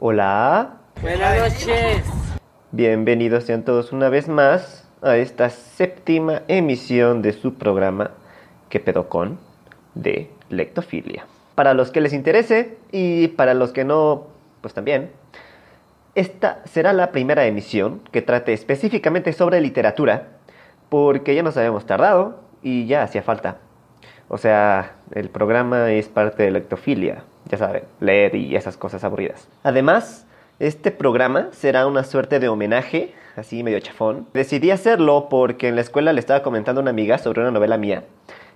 Hola. Buenas noches. Bienvenidos sean todos una vez más a esta séptima emisión de su programa ¿Qué pedo con? de lectofilia. Para los que les interese y para los que no, pues también. Esta será la primera emisión que trate específicamente sobre literatura, porque ya nos habíamos tardado y ya hacía falta. O sea, el programa es parte de lectofilia, ya saben, leer y esas cosas aburridas. Además, este programa será una suerte de homenaje, así medio chafón. Decidí hacerlo porque en la escuela le estaba comentando a una amiga sobre una novela mía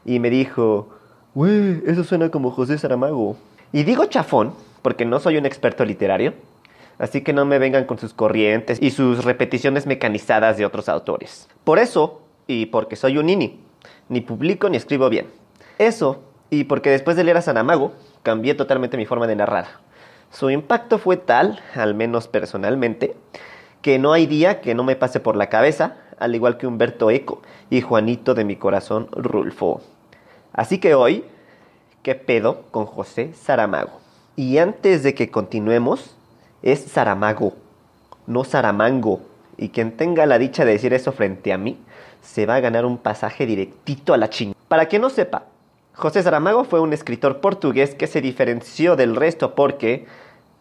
y me dijo, güey, eso suena como José Saramago. Y digo chafón porque no soy un experto literario, así que no me vengan con sus corrientes y sus repeticiones mecanizadas de otros autores. Por eso, y porque soy un nini, ni publico ni escribo bien. Eso, y porque después de leer a Saramago, cambié totalmente mi forma de narrar. Su impacto fue tal, al menos personalmente, que no hay día que no me pase por la cabeza, al igual que Humberto Eco y Juanito de mi corazón Rulfo. Así que hoy, ¿qué pedo con José Saramago? Y antes de que continuemos, es Saramago, no Saramango. Y quien tenga la dicha de decir eso frente a mí, se va a ganar un pasaje directito a la chingada. Para quien no sepa, José Saramago fue un escritor portugués que se diferenció del resto porque,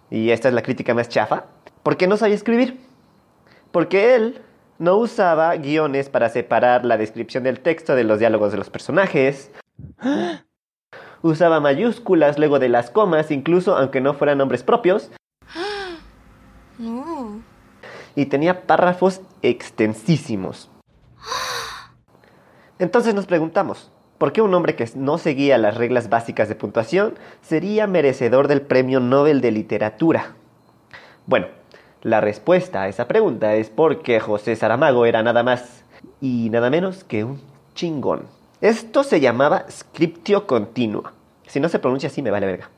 y esta es la crítica más chafa, porque no sabía escribir. Porque él no usaba guiones para separar la descripción del texto de los diálogos de los personajes. Usaba mayúsculas luego de las comas, incluso aunque no fueran nombres propios. Y tenía párrafos extensísimos. Entonces nos preguntamos, ¿por qué un hombre que no seguía las reglas básicas de puntuación sería merecedor del Premio Nobel de Literatura? Bueno, la respuesta a esa pregunta es porque José Saramago era nada más y nada menos que un chingón. Esto se llamaba scriptio continua. Si no se pronuncia así, me vale verga.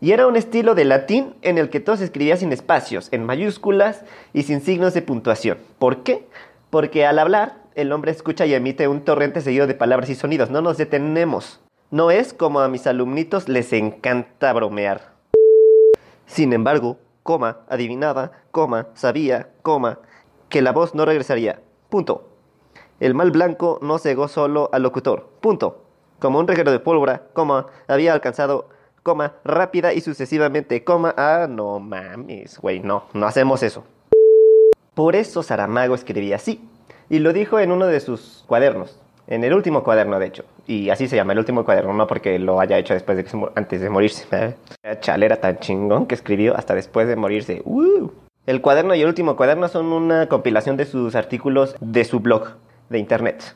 Y era un estilo de latín en el que todo se escribía sin espacios, en mayúsculas y sin signos de puntuación. ¿Por qué? Porque al hablar, el hombre escucha y emite un torrente seguido de palabras y sonidos. No nos detenemos. No es como a mis alumnitos les encanta bromear. Sin embargo, coma, adivinaba, coma, sabía, coma, que la voz no regresaría. Punto. El mal blanco no cegó solo al locutor. Punto. Como un reguero de pólvora, coma, había alcanzado, coma, rápida y sucesivamente, coma, ah, no mames, güey, no, no hacemos eso. Por eso Saramago escribía así, y lo dijo en uno de sus cuadernos, en el último cuaderno de hecho, y así se llama, el último cuaderno, no porque lo haya hecho después de que antes de morirse. ¿eh? Chale, era tan chingón que escribió hasta después de morirse. ¡Uh! El cuaderno y el último cuaderno son una compilación de sus artículos de su blog de internet.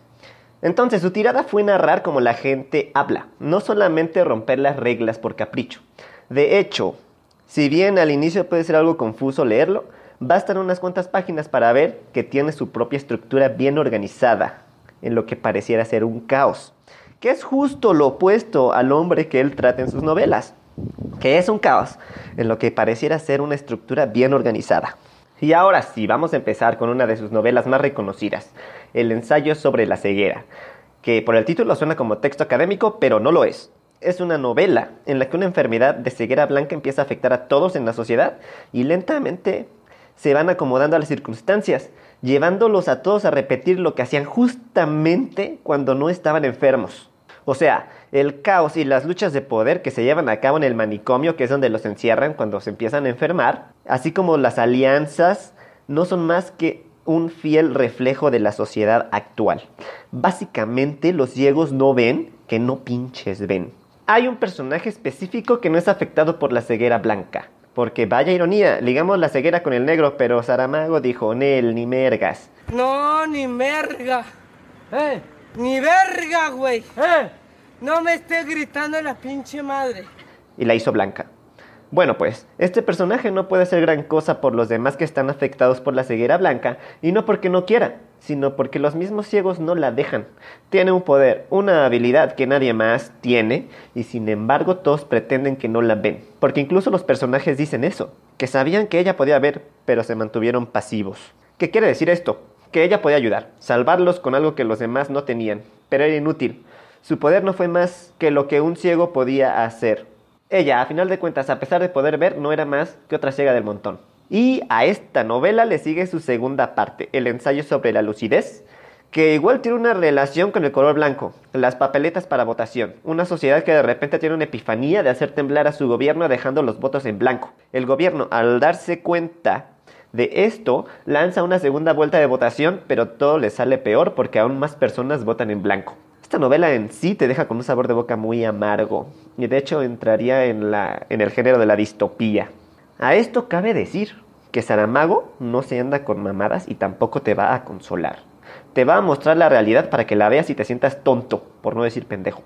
Entonces su tirada fue narrar como la gente habla, no solamente romper las reglas por capricho. De hecho, si bien al inicio puede ser algo confuso leerlo, bastan unas cuantas páginas para ver que tiene su propia estructura bien organizada, en lo que pareciera ser un caos, que es justo lo opuesto al hombre que él trata en sus novelas, que es un caos, en lo que pareciera ser una estructura bien organizada. Y ahora sí, vamos a empezar con una de sus novelas más reconocidas, el ensayo sobre la ceguera, que por el título suena como texto académico, pero no lo es. Es una novela en la que una enfermedad de ceguera blanca empieza a afectar a todos en la sociedad y lentamente se van acomodando a las circunstancias, llevándolos a todos a repetir lo que hacían justamente cuando no estaban enfermos. O sea, el caos y las luchas de poder que se llevan a cabo en el manicomio, que es donde los encierran cuando se empiezan a enfermar, así como las alianzas, no son más que un fiel reflejo de la sociedad actual. Básicamente los ciegos no ven que no pinches ven. Hay un personaje específico que no es afectado por la ceguera blanca. Porque vaya ironía, ligamos la ceguera con el negro, pero Saramago dijo, Nel, ni mergas. No, ni merga. Eh, ni verga, güey. Eh, no me esté gritando la pinche madre. Y la hizo blanca. Bueno, pues, este personaje no puede hacer gran cosa por los demás que están afectados por la ceguera blanca, y no porque no quiera, sino porque los mismos ciegos no la dejan. Tiene un poder, una habilidad que nadie más tiene, y sin embargo todos pretenden que no la ven. Porque incluso los personajes dicen eso, que sabían que ella podía ver, pero se mantuvieron pasivos. ¿Qué quiere decir esto? Que ella podía ayudar, salvarlos con algo que los demás no tenían, pero era inútil. Su poder no fue más que lo que un ciego podía hacer, Ella, a final de cuentas, a pesar de poder ver, no era más que otra ciega del montón. Y a esta novela le sigue su segunda parte, el ensayo sobre la lucidez, que igual tiene una relación con el color blanco, las papeletas para votación, una sociedad que de repente tiene una epifanía de hacer temblar a su gobierno dejando los votos en blanco. El gobierno, al darse cuenta de esto, lanza una segunda vuelta de votación, pero todo le sale peor porque aún más personas votan en blanco. Esta novela en sí te deja con un sabor de boca muy amargo, y de hecho entraría en, la, en el género de la distopía. A esto cabe decir que Saramago no se anda con mamadas y tampoco te va a consolar te va a mostrar la realidad para que la veas y te sientas tonto, por no decir pendejo.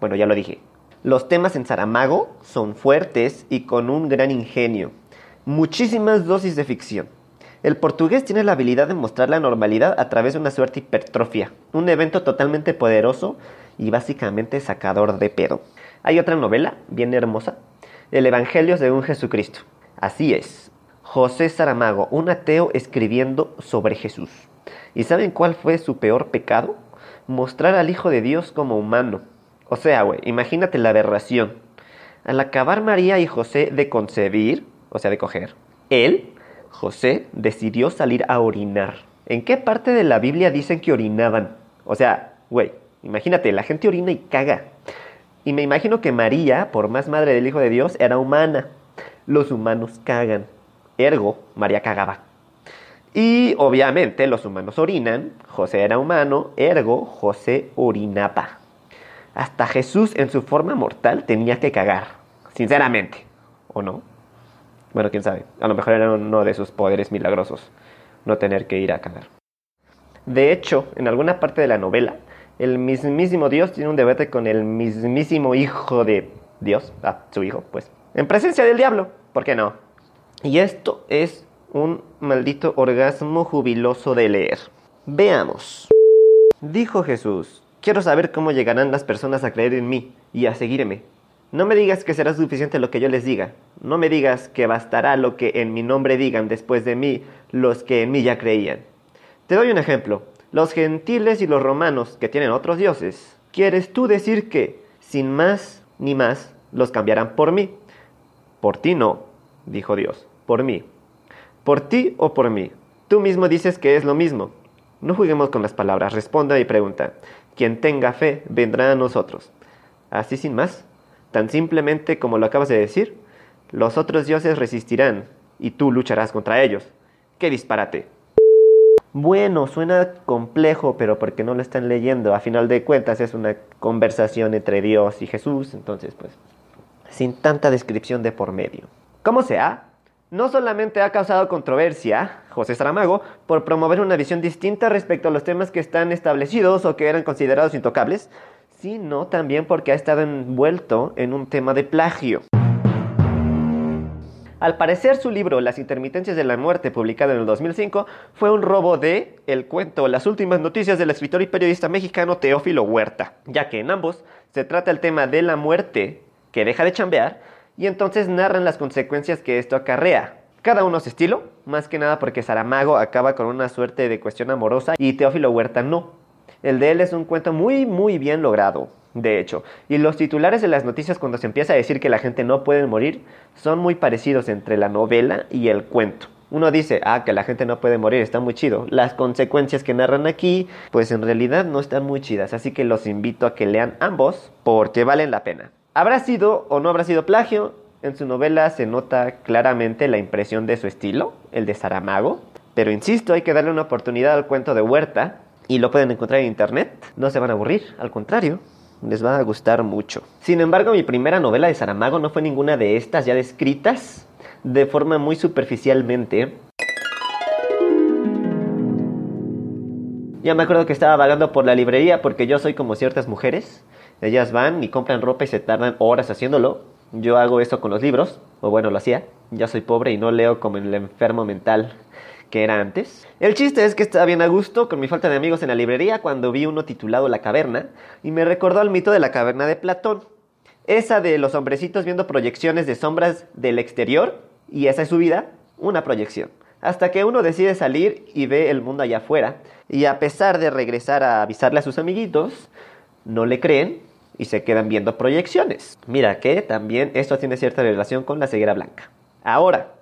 Bueno, ya lo dije. Los temas en Saramago son fuertes y con un gran ingenio. Muchísimas dosis de ficción. El portugués tiene la habilidad de mostrar la normalidad a través de una suerte hipertrofia, un evento totalmente poderoso y básicamente sacador de pedo. Hay otra novela, bien hermosa, El Evangelio según Jesucristo. Así es, José Saramago, un ateo escribiendo sobre Jesús. ¿Y saben cuál fue su peor pecado? Mostrar al Hijo de Dios como humano. O sea, güey, imagínate la aberración. Al acabar María y José de concebir, o sea, de coger, él, José, decidió salir a orinar. ¿En qué parte de la Biblia dicen que orinaban? O sea, güey, imagínate, la gente orina y caga. Y me imagino que María, por más madre del Hijo de Dios, era humana. Los humanos cagan. Ergo, María cagaba. Y obviamente los humanos orinan, José era humano, ergo José orinaba. Hasta Jesús en su forma mortal tenía que cagar, sinceramente, ¿o no? Bueno, quién sabe, a lo mejor era uno de sus poderes milagrosos, no tener que ir a cagar. De hecho, en alguna parte de la novela, el mismísimo Dios tiene un debate con el mismísimo hijo de Dios, su hijo, pues, en presencia del diablo, ¿por qué no? Y esto es un maldito orgasmo jubiloso de leer. Veamos. Dijo Jesús, quiero saber cómo llegarán las personas a creer en mí y a seguirme. No me digas que será suficiente lo que yo les diga. No me digas que bastará lo que en mi nombre digan después de mí los que en mí ya creían. Te doy un ejemplo. Los gentiles y los romanos, que tienen otros dioses, ¿quieres tú decir que, sin más ni más, los cambiarán por mí? Por ti no, dijo Dios, por mí. ¿Por ti o por mí? Tú mismo dices que es lo mismo. No juguemos con las palabras, responda y pregunta. Quien tenga fe vendrá a nosotros. Así sin más, tan simplemente como lo acabas de decir, los otros dioses resistirán y tú lucharás contra ellos. ¡Qué disparate! Bueno, suena complejo, pero porque no lo están leyendo. A final de cuentas es una conversación entre Dios y Jesús, entonces pues, sin tanta descripción de por medio. ¿Cómo sea? No solamente ha causado controversia José Saramago por promover una visión distinta respecto a los temas que están establecidos o que eran considerados intocables, sino también porque ha estado envuelto en un tema de plagio. Al parecer su libro Las intermitencias de la muerte, publicado en el 2005, fue un robo de el cuento Las últimas noticias del escritor y periodista mexicano Teófilo Huerta, ya que en ambos se trata el tema de la muerte que deja de chambear y entonces narran las consecuencias que esto acarrea. Cada uno su estilo, más que nada porque Saramago acaba con una suerte de cuestión amorosa y Teófilo Huerta no. El de él es un cuento muy muy bien logrado, de hecho, y los titulares de las noticias cuando se empieza a decir que la gente no puede morir son muy parecidos entre la novela y el cuento. Uno dice, ah, que la gente no puede morir, está muy chido. Las consecuencias que narran aquí, pues en realidad no están muy chidas, así que los invito a que lean ambos porque valen la pena. ¿Habrá sido o no habrá sido plagio? En su novela se nota claramente la impresión de su estilo, el de Saramago, pero insisto, hay que darle una oportunidad al cuento de Huerta y lo pueden encontrar en internet. No se van a aburrir, al contrario, les va a gustar mucho. Sin embargo, mi primera novela de Saramago no fue ninguna de estas ya descritas de forma muy superficialmente. Ya me acuerdo que estaba vagando por la librería porque yo soy como ciertas mujeres ellas van y compran ropa y se tardan horas haciéndolo. Yo hago eso con los libros, o bueno, lo hacía. Ya soy pobre y no leo como el enfermo mental que era antes. El chiste es que estaba bien a gusto con mi falta de amigos en la librería cuando vi uno titulado La caverna y me recordó al mito de la caverna de Platón. Esa de los hombrecitos viendo proyecciones de sombras del exterior y esa es su vida, una proyección. Hasta que uno decide salir y ve el mundo allá afuera y a pesar de regresar a avisarle a sus amiguitos, no le creen y se quedan viendo proyecciones. Mira que también esto tiene cierta relación con la ceguera blanca. Ahora,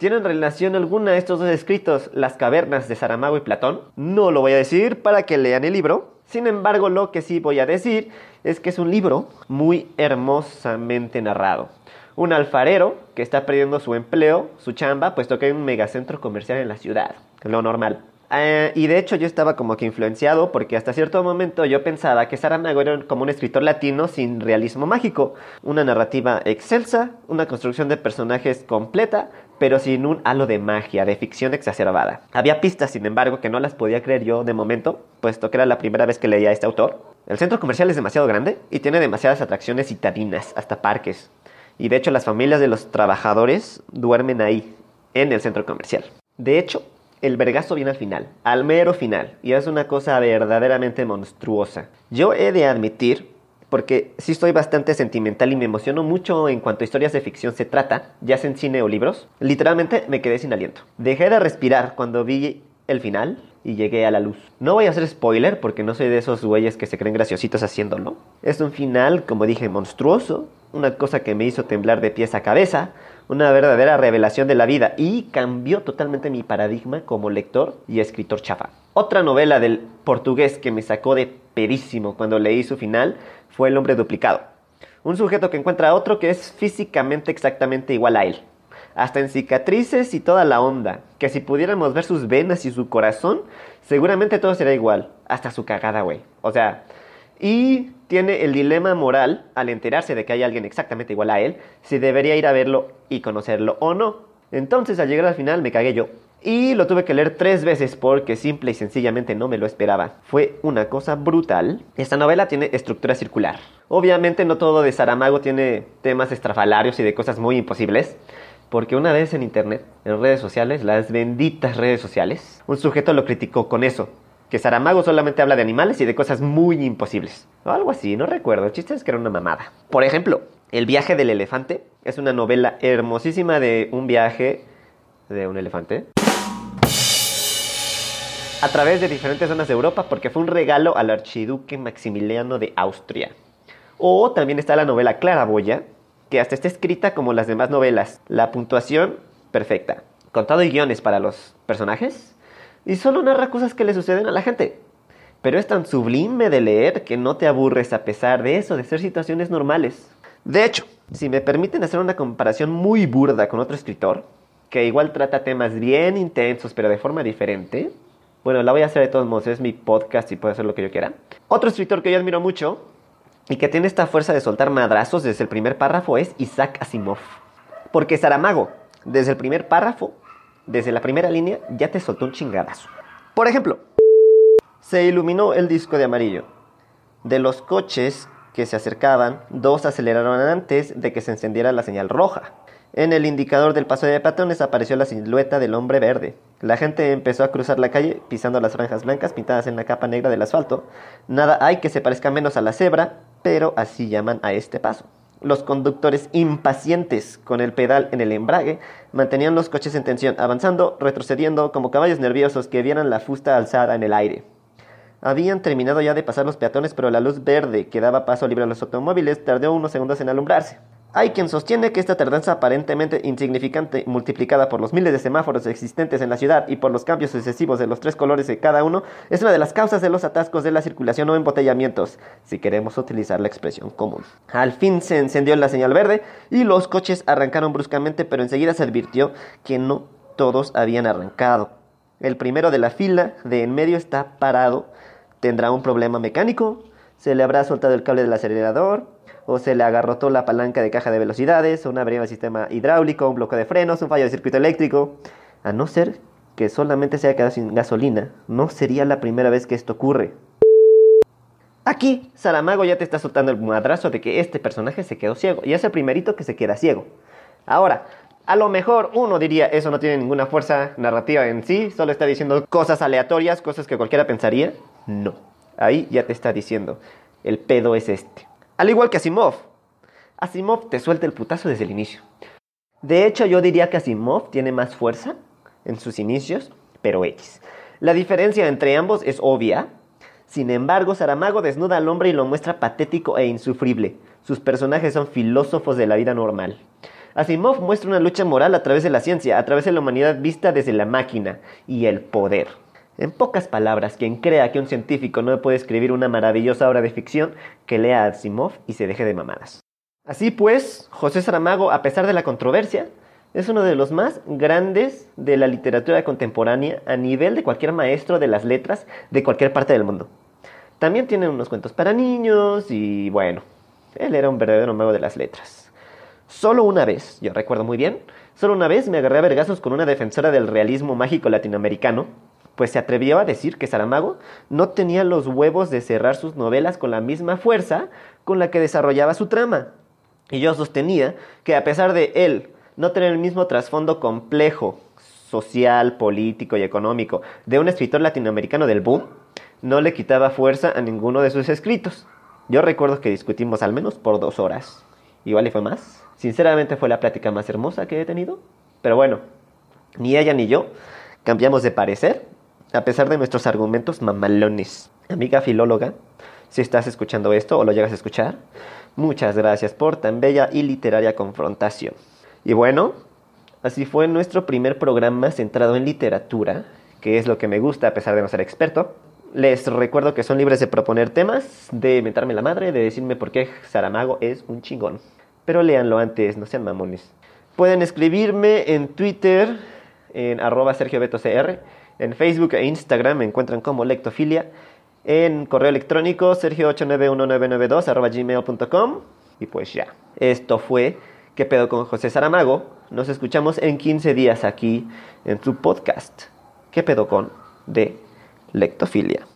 ¿tienen relación alguna estos dos escritos, Las cavernas de Saramago y Platón? No lo voy a decir para que lean el libro. Sin embargo, lo que sí voy a decir es que es un libro muy hermosamente narrado. Un alfarero que está perdiendo su empleo, su chamba, puesto que hay un megacentro comercial en la ciudad, lo normal. Eh, y de hecho yo estaba como que influenciado porque hasta cierto momento yo pensaba que Saramago era como un escritor latino sin realismo mágico, una narrativa excelsa, una construcción de personajes completa, pero sin un halo de magia, de ficción exacerbada. Había pistas, sin embargo, que no las podía creer yo de momento, puesto que era la primera vez que leía a este autor. El centro comercial es demasiado grande y tiene demasiadas atracciones citadinas, hasta parques. Y de hecho las familias de los trabajadores duermen ahí, en el centro comercial. De hecho, el vergazo viene al final, al mero final, y es una cosa verdaderamente monstruosa. Yo he de admitir, porque sí estoy bastante sentimental y me emociono mucho en cuanto a historias de ficción se trata, ya sea en cine o libros, literalmente me quedé sin aliento. Dejé de respirar cuando vi el final y llegué a la luz. No voy a hacer spoiler porque no soy de esos güeyes que se creen graciositos haciéndolo. Es un final, como dije, monstruoso, una cosa que me hizo temblar de pies a cabeza, una verdadera revelación de la vida y cambió totalmente mi paradigma como lector y escritor chafa. Otra novela del portugués que me sacó de pedísimo cuando leí su final fue El hombre duplicado. Un sujeto que encuentra a otro que es físicamente exactamente igual a él. Hasta en cicatrices y toda la onda. Que si pudiéramos ver sus venas y su corazón, seguramente todo sería igual. Hasta su cagada, güey. O sea, y tiene el dilema moral al enterarse de que hay alguien exactamente igual a él, si debería ir a verlo y conocerlo o no. Entonces al llegar al final me cagué yo. Y lo tuve que leer tres veces porque simple y sencillamente no me lo esperaba. Fue una cosa brutal. Esta novela tiene estructura circular. Obviamente no todo de Saramago tiene temas estrafalarios y de cosas muy imposibles. Porque una vez en internet, en redes sociales, las benditas redes sociales, un sujeto lo criticó con eso que Saramago solamente habla de animales y de cosas muy imposibles. O algo así, no recuerdo. El chiste es que era una mamada. Por ejemplo, El viaje del elefante es una novela hermosísima de un viaje de un elefante a través de diferentes zonas de Europa porque fue un regalo al archiduque Maximiliano de Austria. O también está la novela Claraboya, que hasta está escrita como las demás novelas. La puntuación perfecta. Contado y guiones para los personajes y solo narra cosas que le suceden a la gente. Pero es tan sublime de leer que no te aburres a pesar de eso, de ser situaciones normales. De hecho, si me permiten hacer una comparación muy burda con otro escritor, que igual trata temas bien intensos pero de forma diferente, bueno, la voy a hacer de todos modos, es mi podcast y puedo hacer lo que yo quiera. Otro escritor que yo admiro mucho y que tiene esta fuerza de soltar madrazos desde el primer párrafo es Isaac Asimov. Porque Saramago, desde el primer párrafo, desde la primera línea ya te soltó un chingadazo. Por ejemplo, se iluminó el disco de amarillo. De los coches que se acercaban, dos aceleraron antes de que se encendiera la señal roja. En el indicador del paso de peatones apareció la silueta del hombre verde. La gente empezó a cruzar la calle pisando las franjas blancas pintadas en la capa negra del asfalto. Nada hay que se parezca menos a la cebra, pero así llaman a este paso. Los conductores impacientes con el pedal en el embrague mantenían los coches en tensión, avanzando, retrocediendo como caballos nerviosos que vieran la fusta alzada en el aire. Habían terminado ya de pasar los peatones, pero la luz verde que daba paso libre a los automóviles tardó unos segundos en alumbrarse. Hay quien sostiene que esta tardanza aparentemente insignificante, multiplicada por los miles de semáforos existentes en la ciudad y por los cambios sucesivos de los tres colores de cada uno, es una de las causas de los atascos de la circulación o embotellamientos, si queremos utilizar la expresión común. Al fin se encendió la señal verde y los coches arrancaron bruscamente, pero enseguida se advirtió que no todos habían arrancado. El primero de la fila de en medio está parado. ¿Tendrá un problema mecánico? ¿Se le habrá soltado el cable del acelerador? O se le agarrotó la palanca de caja de velocidades, o una avería del sistema hidráulico, un bloqueo de frenos, un fallo de circuito eléctrico. A no ser que solamente se haya quedado sin gasolina, no sería la primera vez que esto ocurre. Aquí, Saramago ya te está soltando el madrazo de que este personaje se quedó ciego, y es el primerito que se queda ciego. Ahora, a lo mejor uno diría, eso no tiene ninguna fuerza narrativa en sí, solo está diciendo cosas aleatorias, cosas que cualquiera pensaría. No, ahí ya te está diciendo, el pedo es este. Al igual que Asimov. Asimov te suelta el putazo desde el inicio. De hecho, yo diría que Asimov tiene más fuerza en sus inicios, pero X. La diferencia entre ambos es obvia. Sin embargo, Saramago desnuda al hombre y lo muestra patético e insufrible. Sus personajes son filósofos de la vida normal. Asimov muestra una lucha moral a través de la ciencia, a través de la humanidad vista desde la máquina y el poder. En pocas palabras, quien crea que un científico no puede escribir una maravillosa obra de ficción, que lea a Asimov y se deje de mamadas. Así pues, José Saramago, a pesar de la controversia, es uno de los más grandes de la literatura contemporánea a nivel de cualquier maestro de las letras de cualquier parte del mundo. También tiene unos cuentos para niños y bueno, él era un verdadero mago de las letras. Solo una vez, yo recuerdo muy bien, solo una vez me agarré a vergazos con una defensora del realismo mágico latinoamericano, pues se atrevió a decir que Saramago no tenía los huevos de cerrar sus novelas con la misma fuerza con la que desarrollaba su trama. Y yo sostenía que a pesar de él no tener el mismo trasfondo complejo, social, político y económico de un escritor latinoamericano del boom, no le quitaba fuerza a ninguno de sus escritos. Yo recuerdo que discutimos al menos por dos horas. Igual y fue más. Sinceramente fue la plática más hermosa que he tenido. Pero bueno, ni ella ni yo cambiamos de parecer, a pesar de nuestros argumentos mamalones. Amiga filóloga, si estás escuchando esto o lo llegas a escuchar, muchas gracias por tan bella y literaria confrontación. Y bueno, así fue nuestro primer programa centrado en literatura, que es lo que me gusta a pesar de no ser experto. Les recuerdo que son libres de proponer temas, de meterme la madre, de decirme por qué Saramago es un chingón. Pero léanlo antes, no sean mamones. Pueden escribirme en Twitter, en arroba Sergio En Facebook e Instagram me encuentran como Lectofilia. En correo electrónico sergio891992 arroba gmail.com. Y pues ya. Esto fue ¿Qué pedo con José Saramago? Nos escuchamos en 15 días aquí en su podcast. ¿Qué pedo con? de lectofilia.